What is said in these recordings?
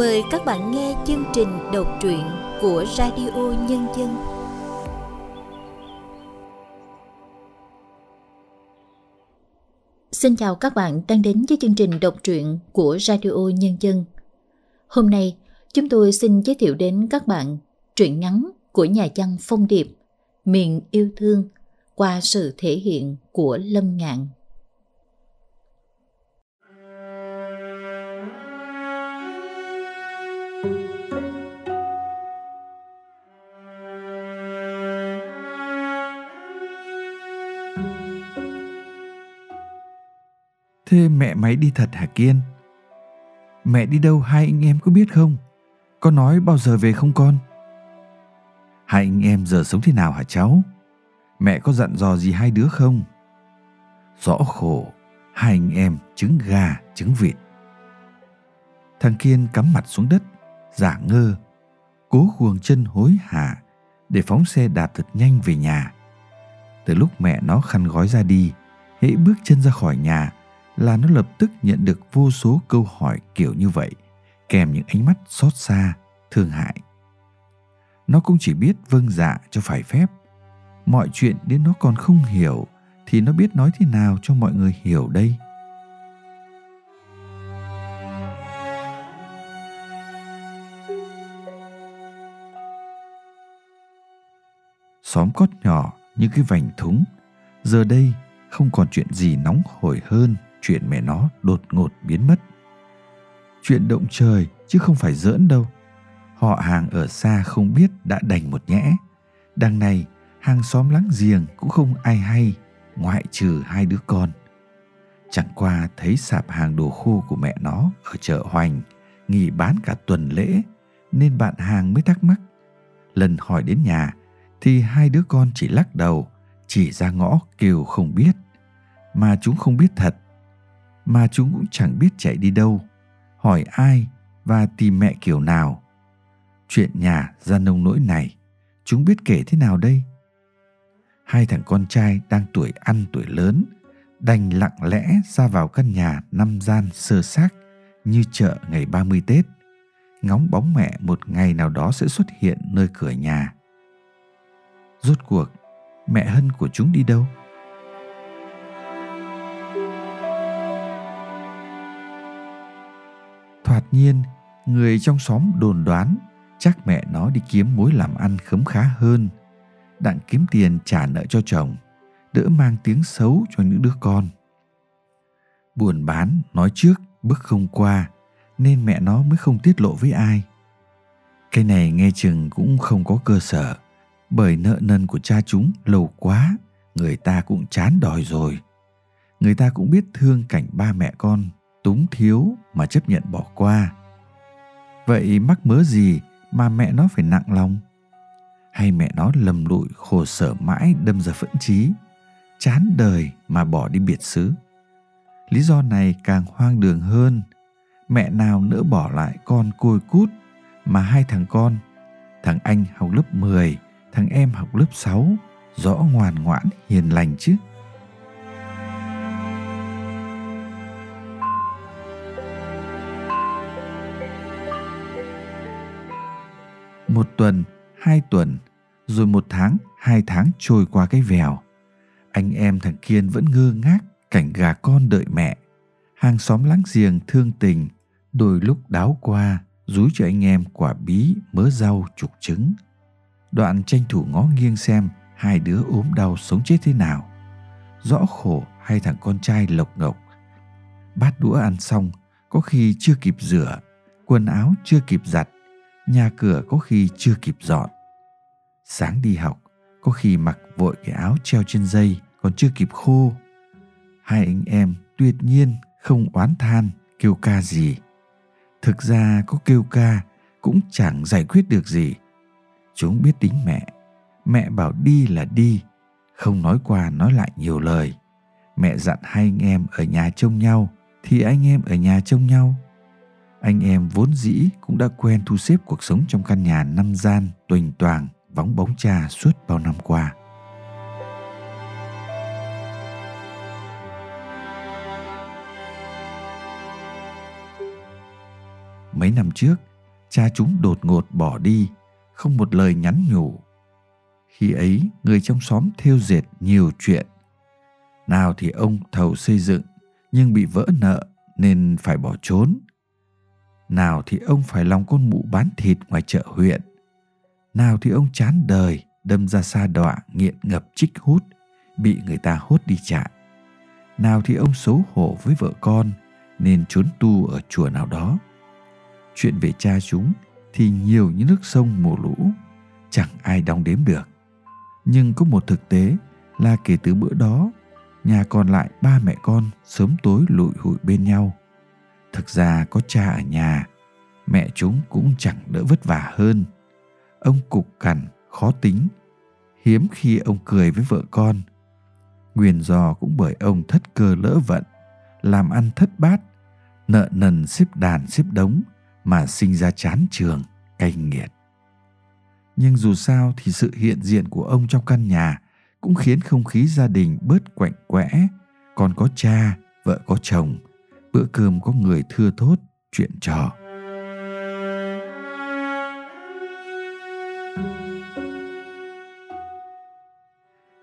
Mời các bạn nghe chương trình đọc truyện của Radio Nhân dân. Xin chào các bạn đang đến với chương trình đọc truyện của Radio Nhân dân. Hôm nay, chúng tôi xin giới thiệu đến các bạn truyện ngắn của nhà văn Phong Điệp, Miền yêu thương qua sự thể hiện của Lâm Ngạn. Thế mẹ máy đi thật hả Kiên? Mẹ đi đâu hai anh em có biết không? Có nói bao giờ về không con? Hai anh em giờ sống thế nào hả cháu? Mẹ có dặn dò gì hai đứa không? Rõ khổ, hai anh em trứng gà, trứng vịt. Thằng Kiên cắm mặt xuống đất, giả ngơ, cố khuồng chân hối hả để phóng xe đạp thật nhanh về nhà. Từ lúc mẹ nó khăn gói ra đi, hễ bước chân ra khỏi nhà là nó lập tức nhận được vô số câu hỏi kiểu như vậy, kèm những ánh mắt xót xa, thương hại. Nó cũng chỉ biết vâng dạ cho phải phép. Mọi chuyện đến nó còn không hiểu thì nó biết nói thế nào cho mọi người hiểu đây. Xóm cót nhỏ như cái vành thúng, giờ đây không còn chuyện gì nóng hổi hơn chuyện mẹ nó đột ngột biến mất. Chuyện động trời chứ không phải giỡn đâu. Họ hàng ở xa không biết đã đành một nhẽ. Đằng này, hàng xóm láng giềng cũng không ai hay, ngoại trừ hai đứa con. Chẳng qua thấy sạp hàng đồ khô của mẹ nó ở chợ Hoành nghỉ bán cả tuần lễ nên bạn hàng mới thắc mắc. Lần hỏi đến nhà thì hai đứa con chỉ lắc đầu, chỉ ra ngõ kêu không biết. Mà chúng không biết thật mà chúng cũng chẳng biết chạy đi đâu hỏi ai và tìm mẹ kiểu nào chuyện nhà ra nông nỗi này chúng biết kể thế nào đây hai thằng con trai đang tuổi ăn tuổi lớn đành lặng lẽ ra vào căn nhà năm gian sơ xác như chợ ngày 30 Tết, ngóng bóng mẹ một ngày nào đó sẽ xuất hiện nơi cửa nhà. Rốt cuộc, mẹ Hân của chúng đi đâu? Nhiên, người trong xóm đồn đoán chắc mẹ nó đi kiếm mối làm ăn khấm khá hơn, đặng kiếm tiền trả nợ cho chồng, đỡ mang tiếng xấu cho những đứa con. Buồn bán nói trước bước không qua nên mẹ nó mới không tiết lộ với ai. Cái này nghe chừng cũng không có cơ sở bởi nợ nần của cha chúng lâu quá người ta cũng chán đòi rồi. Người ta cũng biết thương cảnh ba mẹ con túng thiếu mà chấp nhận bỏ qua. Vậy mắc mớ gì mà mẹ nó phải nặng lòng? Hay mẹ nó lầm lụi khổ sở mãi đâm ra phẫn trí chán đời mà bỏ đi biệt xứ? Lý do này càng hoang đường hơn. Mẹ nào nỡ bỏ lại con côi cút mà hai thằng con thằng anh học lớp 10, thằng em học lớp 6 rõ ngoan ngoãn hiền lành chứ? Một tuần, hai tuần, rồi một tháng, hai tháng trôi qua cái vèo. Anh em thằng kiên vẫn ngơ ngác, cảnh gà con đợi mẹ. Hàng xóm láng giềng thương tình, đôi lúc đáo qua, rúi cho anh em quả bí mớ rau trục trứng. Đoạn tranh thủ ngó nghiêng xem hai đứa ốm đau sống chết thế nào. Rõ khổ hai thằng con trai lộc ngọc. Bát đũa ăn xong, có khi chưa kịp rửa, quần áo chưa kịp giặt nhà cửa có khi chưa kịp dọn. Sáng đi học, có khi mặc vội cái áo treo trên dây, còn chưa kịp khô. Hai anh em tuyệt nhiên không oán than, kêu ca gì. Thực ra có kêu ca cũng chẳng giải quyết được gì. Chúng biết tính mẹ. Mẹ bảo đi là đi, không nói qua nói lại nhiều lời. Mẹ dặn hai anh em ở nhà trông nhau, thì anh em ở nhà trông nhau anh em vốn dĩ cũng đã quen thu xếp cuộc sống trong căn nhà năm gian tuỳnh toàng vắng bóng cha suốt bao năm qua mấy năm trước cha chúng đột ngột bỏ đi, không một lời nhắn nhủ. Khi ấy, người trong xóm thêu dệt nhiều chuyện. Nào thì ông thầu xây dựng, nhưng bị vỡ nợ nên phải bỏ trốn. Nào thì ông phải lòng con mụ bán thịt ngoài chợ huyện. Nào thì ông chán đời, đâm ra xa đọa nghiện ngập trích hút, bị người ta hốt đi chạy, Nào thì ông xấu hổ với vợ con nên trốn tu ở chùa nào đó. Chuyện về cha chúng thì nhiều như nước sông mùa lũ, chẳng ai đong đếm được. Nhưng có một thực tế là kể từ bữa đó, nhà còn lại ba mẹ con sớm tối lụi hụi bên nhau. Thực ra có cha ở nhà, mẹ chúng cũng chẳng đỡ vất vả hơn. Ông cục cằn, khó tính, hiếm khi ông cười với vợ con. Nguyên do cũng bởi ông thất cơ lỡ vận, làm ăn thất bát, nợ nần xếp đàn xếp đống mà sinh ra chán trường, cay nghiệt. Nhưng dù sao thì sự hiện diện của ông trong căn nhà cũng khiến không khí gia đình bớt quạnh quẽ, còn có cha, vợ có chồng, bữa cơm có người thưa thốt, chuyện trò.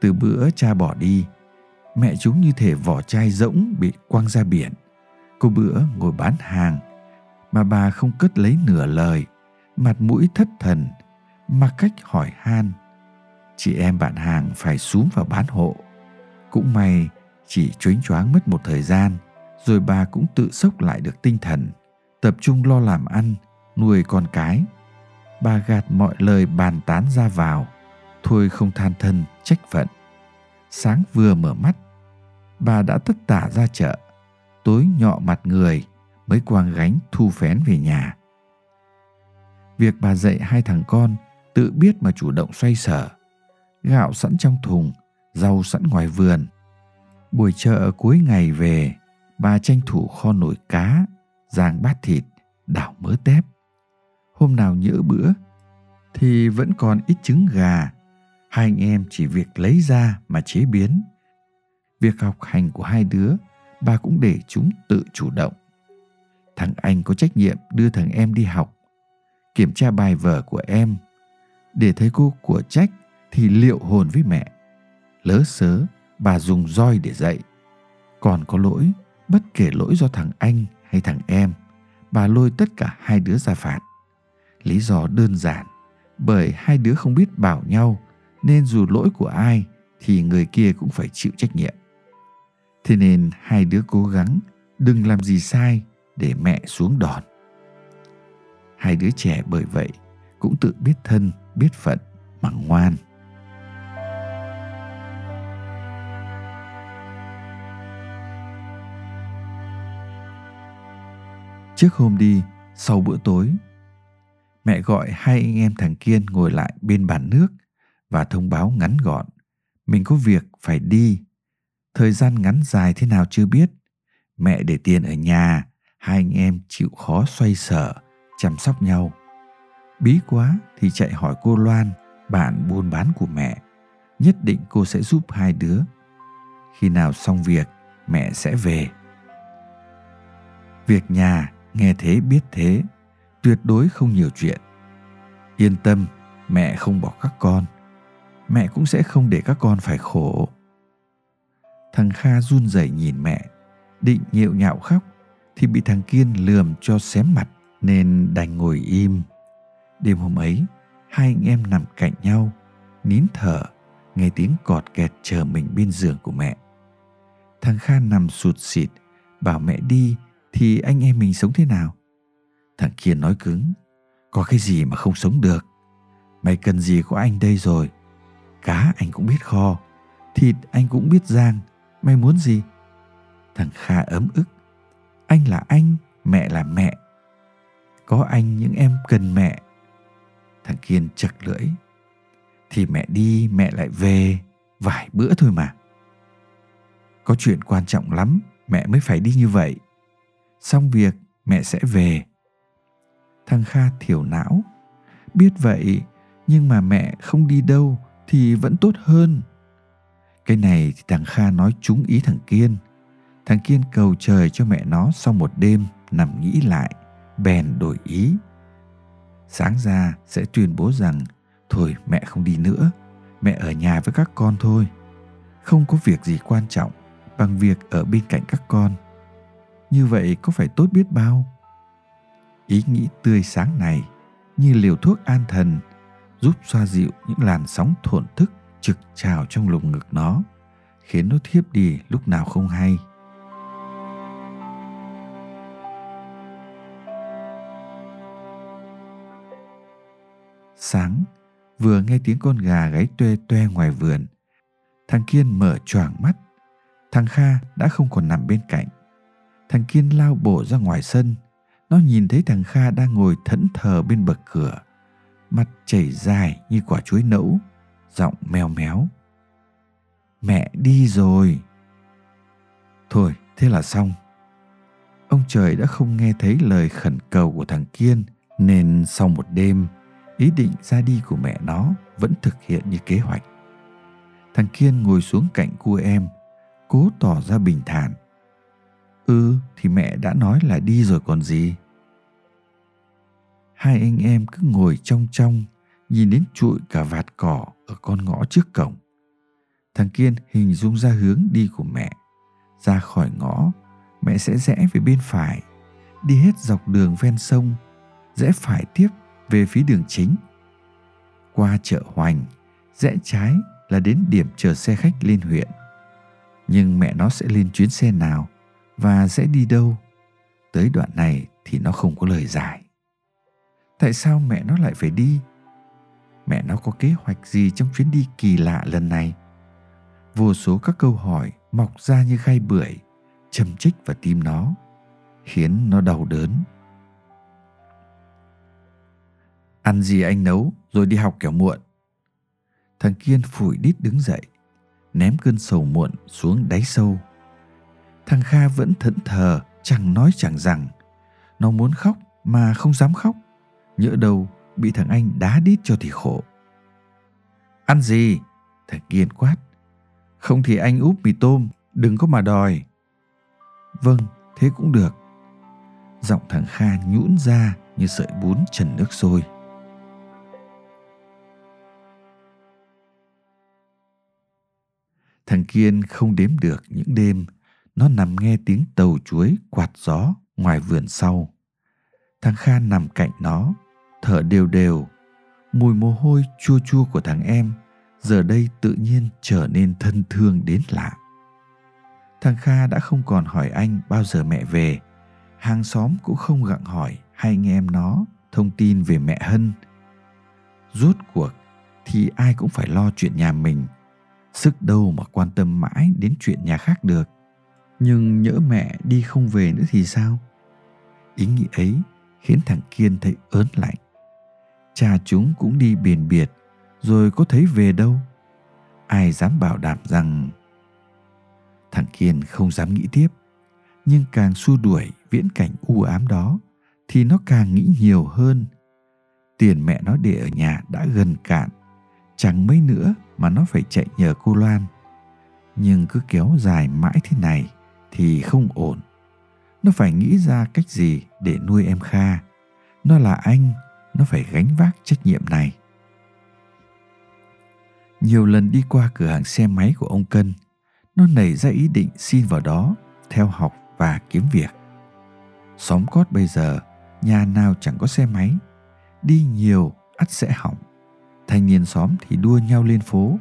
Từ bữa cha bỏ đi, mẹ chúng như thể vỏ chai rỗng bị quăng ra biển. Cô bữa ngồi bán hàng, mà bà không cất lấy nửa lời, mặt mũi thất thần, mặc cách hỏi han. Chị em bạn hàng phải xuống vào bán hộ. Cũng may chỉ chuyến choáng mất một thời gian, rồi bà cũng tự sốc lại được tinh thần, tập trung lo làm ăn, nuôi con cái. Bà gạt mọi lời bàn tán ra vào, thôi không than thân, trách phận. Sáng vừa mở mắt, bà đã tất tả ra chợ, tối nhọ mặt người mới quàng gánh thu phén về nhà. Việc bà dạy hai thằng con tự biết mà chủ động xoay sở. Gạo sẵn trong thùng, rau sẵn ngoài vườn. Buổi chợ cuối ngày về, bà tranh thủ kho nồi cá, rang bát thịt, đảo mớ tép. Hôm nào nhỡ bữa, thì vẫn còn ít trứng gà. Hai anh em chỉ việc lấy ra mà chế biến. Việc học hành của hai đứa, bà cũng để chúng tự chủ động. Thằng anh có trách nhiệm đưa thằng em đi học, kiểm tra bài vở của em. Để thấy cô của trách thì liệu hồn với mẹ. Lỡ sớ, bà dùng roi để dạy. Còn có lỗi, bất kể lỗi do thằng anh hay thằng em, bà lôi tất cả hai đứa ra phạt. Lý do đơn giản, bởi hai đứa không biết bảo nhau, nên dù lỗi của ai thì người kia cũng phải chịu trách nhiệm. Thế nên hai đứa cố gắng đừng làm gì sai để mẹ xuống đòn. Hai đứa trẻ bởi vậy cũng tự biết thân, biết phận mà ngoan. Trước hôm đi, sau bữa tối, mẹ gọi hai anh em thằng Kiên ngồi lại bên bàn nước và thông báo ngắn gọn. Mình có việc phải đi. Thời gian ngắn dài thế nào chưa biết. Mẹ để tiền ở nhà, hai anh em chịu khó xoay sở, chăm sóc nhau. Bí quá thì chạy hỏi cô Loan, bạn buôn bán của mẹ. Nhất định cô sẽ giúp hai đứa. Khi nào xong việc, mẹ sẽ về. Việc nhà nghe thế biết thế, tuyệt đối không nhiều chuyện. Yên tâm, mẹ không bỏ các con. Mẹ cũng sẽ không để các con phải khổ. Thằng Kha run rẩy nhìn mẹ, định nhịu nhạo khóc thì bị thằng Kiên lườm cho xém mặt nên đành ngồi im. Đêm hôm ấy, hai anh em nằm cạnh nhau, nín thở, nghe tiếng cọt kẹt chờ mình bên giường của mẹ. Thằng Kha nằm sụt xịt, bảo mẹ đi thì anh em mình sống thế nào? Thằng Kiên nói cứng, có cái gì mà không sống được. Mày cần gì có anh đây rồi. Cá anh cũng biết kho, thịt anh cũng biết rang, mày muốn gì? Thằng Kha ấm ức, anh là anh, mẹ là mẹ. Có anh những em cần mẹ. Thằng Kiên chật lưỡi. Thì mẹ đi mẹ lại về, vài bữa thôi mà. Có chuyện quan trọng lắm, mẹ mới phải đi như vậy. Xong việc, mẹ sẽ về. Thằng Kha thiểu não. Biết vậy, nhưng mà mẹ không đi đâu thì vẫn tốt hơn. Cái này thì thằng Kha nói trúng ý thằng Kiên. Thằng Kiên cầu trời cho mẹ nó sau một đêm nằm nghĩ lại, bèn đổi ý. sáng ra sẽ tuyên bố rằng thôi mẹ không đi nữa mẹ ở nhà với các con thôi không có việc gì quan trọng bằng việc ở bên cạnh các con như vậy có phải tốt biết bao? Ý nghĩ tươi sáng này như liều thuốc an thần, giúp xoa dịu những làn sóng thổn thức trực trào trong lồng ngực nó, khiến nó thiếp đi lúc nào không hay. Sáng, vừa nghe tiếng con gà gáy tuê tuê ngoài vườn, thằng kiên mở choàng mắt. Thằng kha đã không còn nằm bên cạnh thằng kiên lao bộ ra ngoài sân. Nó nhìn thấy thằng kha đang ngồi thẫn thờ bên bậc cửa. Mặt chảy dài như quả chuối nẫu, giọng mèo méo. Mẹ đi rồi. Thôi, thế là xong. Ông trời đã không nghe thấy lời khẩn cầu của thằng kiên, nên sau một đêm, ý định ra đi của mẹ nó vẫn thực hiện như kế hoạch. Thằng kiên ngồi xuống cạnh cô em, cố tỏ ra bình thản ừ thì mẹ đã nói là đi rồi còn gì. Hai anh em cứ ngồi trong trong, nhìn đến trụi cả vạt cỏ ở con ngõ trước cổng. Thằng kiên hình dung ra hướng đi của mẹ. Ra khỏi ngõ, mẹ sẽ rẽ về bên phải, đi hết dọc đường ven sông, rẽ phải tiếp về phía đường chính. Qua chợ hoành, rẽ trái là đến điểm chờ xe khách lên huyện. Nhưng mẹ nó sẽ lên chuyến xe nào? Và sẽ đi đâu? Tới đoạn này thì nó không có lời giải. Tại sao mẹ nó lại phải đi? Mẹ nó có kế hoạch gì trong chuyến đi kỳ lạ lần này? Vô số các câu hỏi mọc ra như gai bưởi, châm chích vào tim nó, khiến nó đau đớn. Ăn gì anh nấu, rồi đi học kẻo muộn? Thằng kiên phủi đít đứng dậy, ném cơn sầu muộn xuống đáy sâu thằng kha vẫn thẫn thờ, chẳng nói chẳng rằng. Nó muốn khóc mà không dám khóc. Nhỡ đâu bị thằng anh đá đít cho thì khổ. Ăn gì? Thằng kiên quát. Không thì anh úp mì tôm, đừng có mà đòi. Vâng thế cũng được. Giọng thằng kha nhũn ra như sợi bún trần nước sôi. Thằng kiên không đếm được những đêm nó nằm nghe tiếng tàu chuối quạt gió ngoài vườn sau. Thằng kha nằm cạnh nó, thở đều đều. Mùi mồ hôi chua chua của thằng em giờ đây tự nhiên trở nên thân thương đến lạ. Thằng kha đã không còn hỏi anh bao giờ mẹ về. Hàng xóm cũng không gặng hỏi hai anh em nó thông tin về mẹ hân. Rốt cuộc thì ai cũng phải lo chuyện nhà mình, sức đâu mà quan tâm mãi đến chuyện nhà khác được nhưng nhỡ mẹ đi không về nữa thì sao? Ý nghĩ ấy khiến thằng kiên thấy ớn lạnh. Cha chúng cũng đi biển biệt, rồi có thấy về đâu? Ai dám bảo đảm rằng? Thằng kiên không dám nghĩ tiếp, nhưng càng xua đuổi viễn cảnh u ám đó thì nó càng nghĩ nhiều hơn. Tiền mẹ nó để ở nhà đã gần cạn, chẳng mấy nữa mà nó phải chạy nhờ cô loan. Nhưng cứ kéo dài mãi thế này thì không ổn. Nó phải nghĩ ra cách gì để nuôi em kha? Nó là anh, nó phải gánh vác trách nhiệm này. Nhiều lần đi qua cửa hàng xe máy của ông cân, nó nảy ra ý định xin vào đó theo học và kiếm việc. Xóm cót bây giờ, nhà nào chẳng có xe máy, đi nhiều, ắt sẽ hỏng. Thanh niên xóm thì đua nhau lên phố.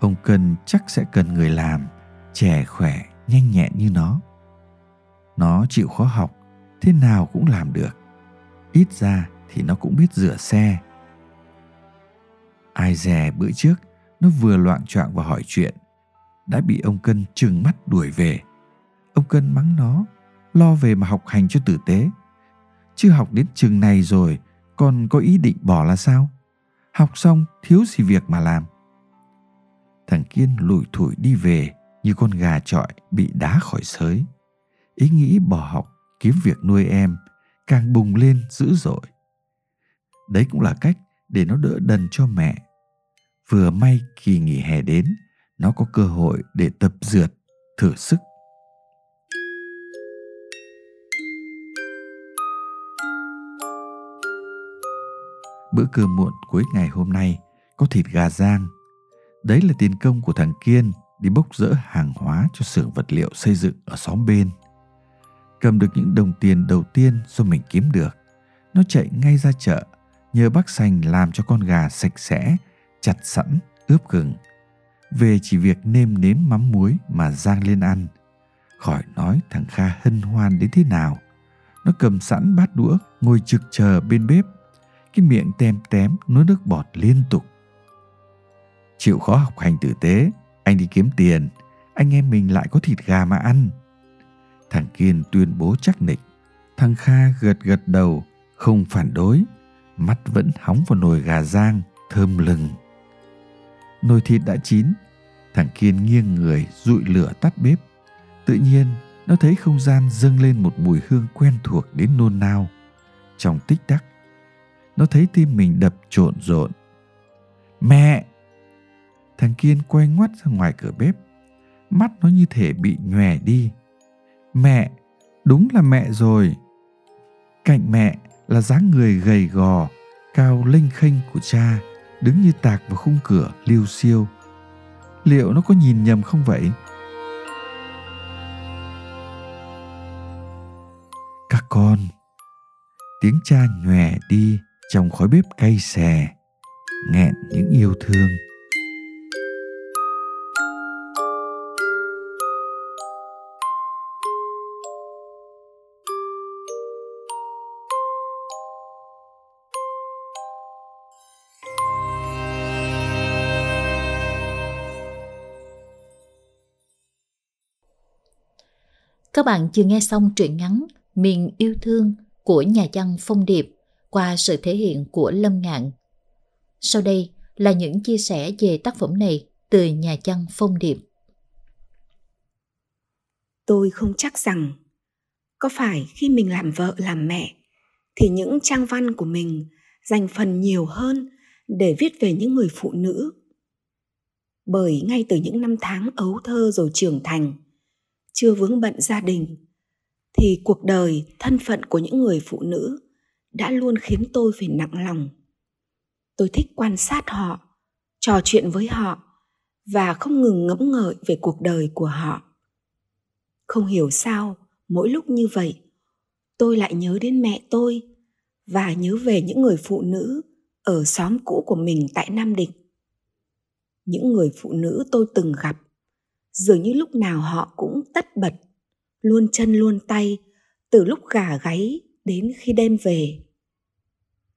Ông cân chắc sẽ cần người làm, trẻ khỏe nhanh nhẹn như nó. Nó chịu khó học, thế nào cũng làm được. Ít ra thì nó cũng biết rửa xe. Ai dè bữa trước, nó vừa loạn choạng và hỏi chuyện, đã bị ông cân trừng mắt đuổi về. Ông cân mắng nó, lo về mà học hành cho tử tế. Chứ học đến chừng này rồi, còn có ý định bỏ là sao? Học xong thiếu gì việc mà làm. Thằng kiên lủi thủi đi về như con gà trọi bị đá khỏi sới. Ý nghĩ bỏ học kiếm việc nuôi em càng bùng lên dữ dội. Đấy cũng là cách để nó đỡ đần cho mẹ. Vừa may kỳ nghỉ hè đến, nó có cơ hội để tập dượt, thử sức. Bữa cơm muộn cuối ngày hôm nay có thịt gà rang. Đấy là tiền công của thằng Kiên đi bốc rỡ hàng hóa cho xưởng vật liệu xây dựng ở xóm bên. Cầm được những đồng tiền đầu tiên do mình kiếm được, nó chạy ngay ra chợ nhờ bác sành làm cho con gà sạch sẽ, chặt sẵn, ướp gừng. Về chỉ việc nêm nếm mắm muối mà giang lên ăn. Khỏi nói thằng Kha hân hoan đến thế nào. Nó cầm sẵn bát đũa, ngồi trực chờ bên bếp. Cái miệng tem tém, nuốt nước bọt liên tục. Chịu khó học hành tử tế, anh đi kiếm tiền, anh em mình lại có thịt gà mà ăn. Thằng Kiên tuyên bố chắc nịch. Thằng Kha gật gật đầu, không phản đối, mắt vẫn hóng vào nồi gà rang, thơm lừng. Nồi thịt đã chín, thằng Kiên nghiêng người dụi lửa tắt bếp. Tự nhiên, nó thấy không gian dâng lên một mùi hương quen thuộc đến nôn nao. Trong tích tắc, nó thấy tim mình đập trộn rộn. Mẹ! Thằng Kiên quay ngoắt ra ngoài cửa bếp. Mắt nó như thể bị nhòe đi. Mẹ! Đúng là mẹ rồi! Cạnh mẹ là dáng người gầy gò, cao lênh khênh của cha, đứng như tạc vào khung cửa liêu siêu. Liệu nó có nhìn nhầm không vậy? Các con, tiếng cha nhòe đi trong khói bếp cay xè, nghẹn những yêu thương. Các bạn vừa nghe xong truyện ngắn Miền yêu thương của nhà văn Phong Điệp qua sự thể hiện của Lâm Ngạn. Sau đây là những chia sẻ về tác phẩm này từ nhà văn Phong Điệp. Tôi không chắc rằng có phải khi mình làm vợ làm mẹ thì những trang văn của mình dành phần nhiều hơn để viết về những người phụ nữ. Bởi ngay từ những năm tháng ấu thơ rồi trưởng thành, chưa vướng bận gia đình, thì cuộc đời, thân phận của những người phụ nữ đã luôn khiến tôi phải nặng lòng. Tôi thích quan sát họ, trò chuyện với họ và không ngừng ngẫm ngợi về cuộc đời của họ. Không hiểu sao, mỗi lúc như vậy, tôi lại nhớ đến mẹ tôi và nhớ về những người phụ nữ ở xóm cũ của mình tại nam định. Những người phụ nữ tôi từng gặp dường như lúc nào họ cũng tất bật, luôn chân luôn tay, từ lúc gà gáy đến khi đêm về.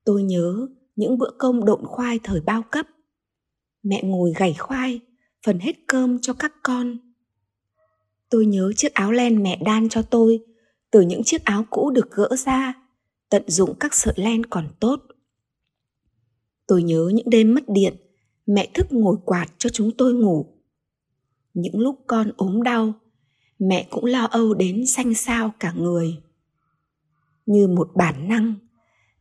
Tôi nhớ những bữa cơm độn khoai thời bao cấp. Mẹ ngồi gảy khoai, phần hết cơm cho các con. Tôi nhớ chiếc áo len mẹ đan cho tôi, từ những chiếc áo cũ được gỡ ra, tận dụng các sợi len còn tốt. Tôi nhớ những đêm mất điện, mẹ thức ngồi quạt cho chúng tôi ngủ những lúc con ốm đau, mẹ cũng lo âu đến xanh xao cả người. Như một bản năng,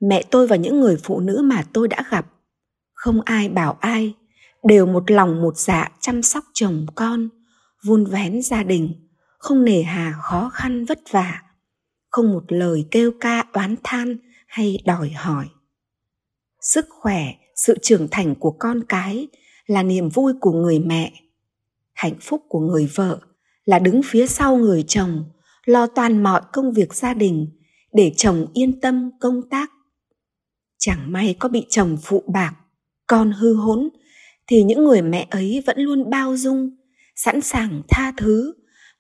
mẹ tôi và những người phụ nữ mà tôi đã gặp, không ai bảo ai, đều một lòng một dạ chăm sóc chồng con, vun vén gia đình, không nề hà khó khăn vất vả, không một lời kêu ca oán than hay đòi hỏi. Sức khỏe, sự trưởng thành của con cái là niềm vui của người mẹ hạnh phúc của người vợ, là đứng phía sau người chồng, lo toàn mọi công việc gia đình, để chồng yên tâm công tác. Chẳng may có bị chồng phụ bạc, con hư hỗn thì những người mẹ ấy vẫn luôn bao dung, sẵn sàng tha thứ,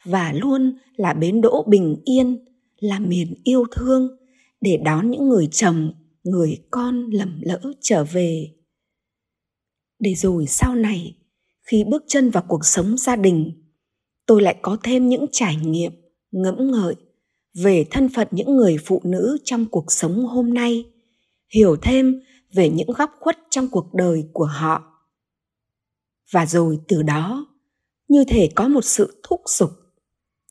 và luôn là bến đỗ bình yên, là miền yêu thương, để đón những người chồng, người con lầm lỡ trở về. Để rồi sau này khi bước chân vào cuộc sống gia đình. Tôi lại có thêm những trải nghiệm, ngẫm ngợi về thân phận những người phụ nữ trong cuộc sống hôm nay, hiểu thêm về những góc khuất trong cuộc đời của họ. Và rồi từ đó, như thể có một sự thúc giục,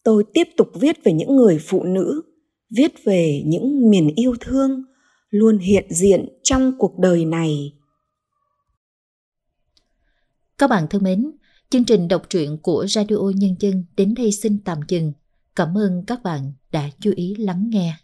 tôi tiếp tục viết về những người phụ nữ, viết về những miền yêu thương luôn hiện diện trong cuộc đời này các bạn thân mến, chương trình đọc truyện của radio nhân dân đến đây xin tạm dừng. Cảm ơn các bạn đã chú ý lắng nghe.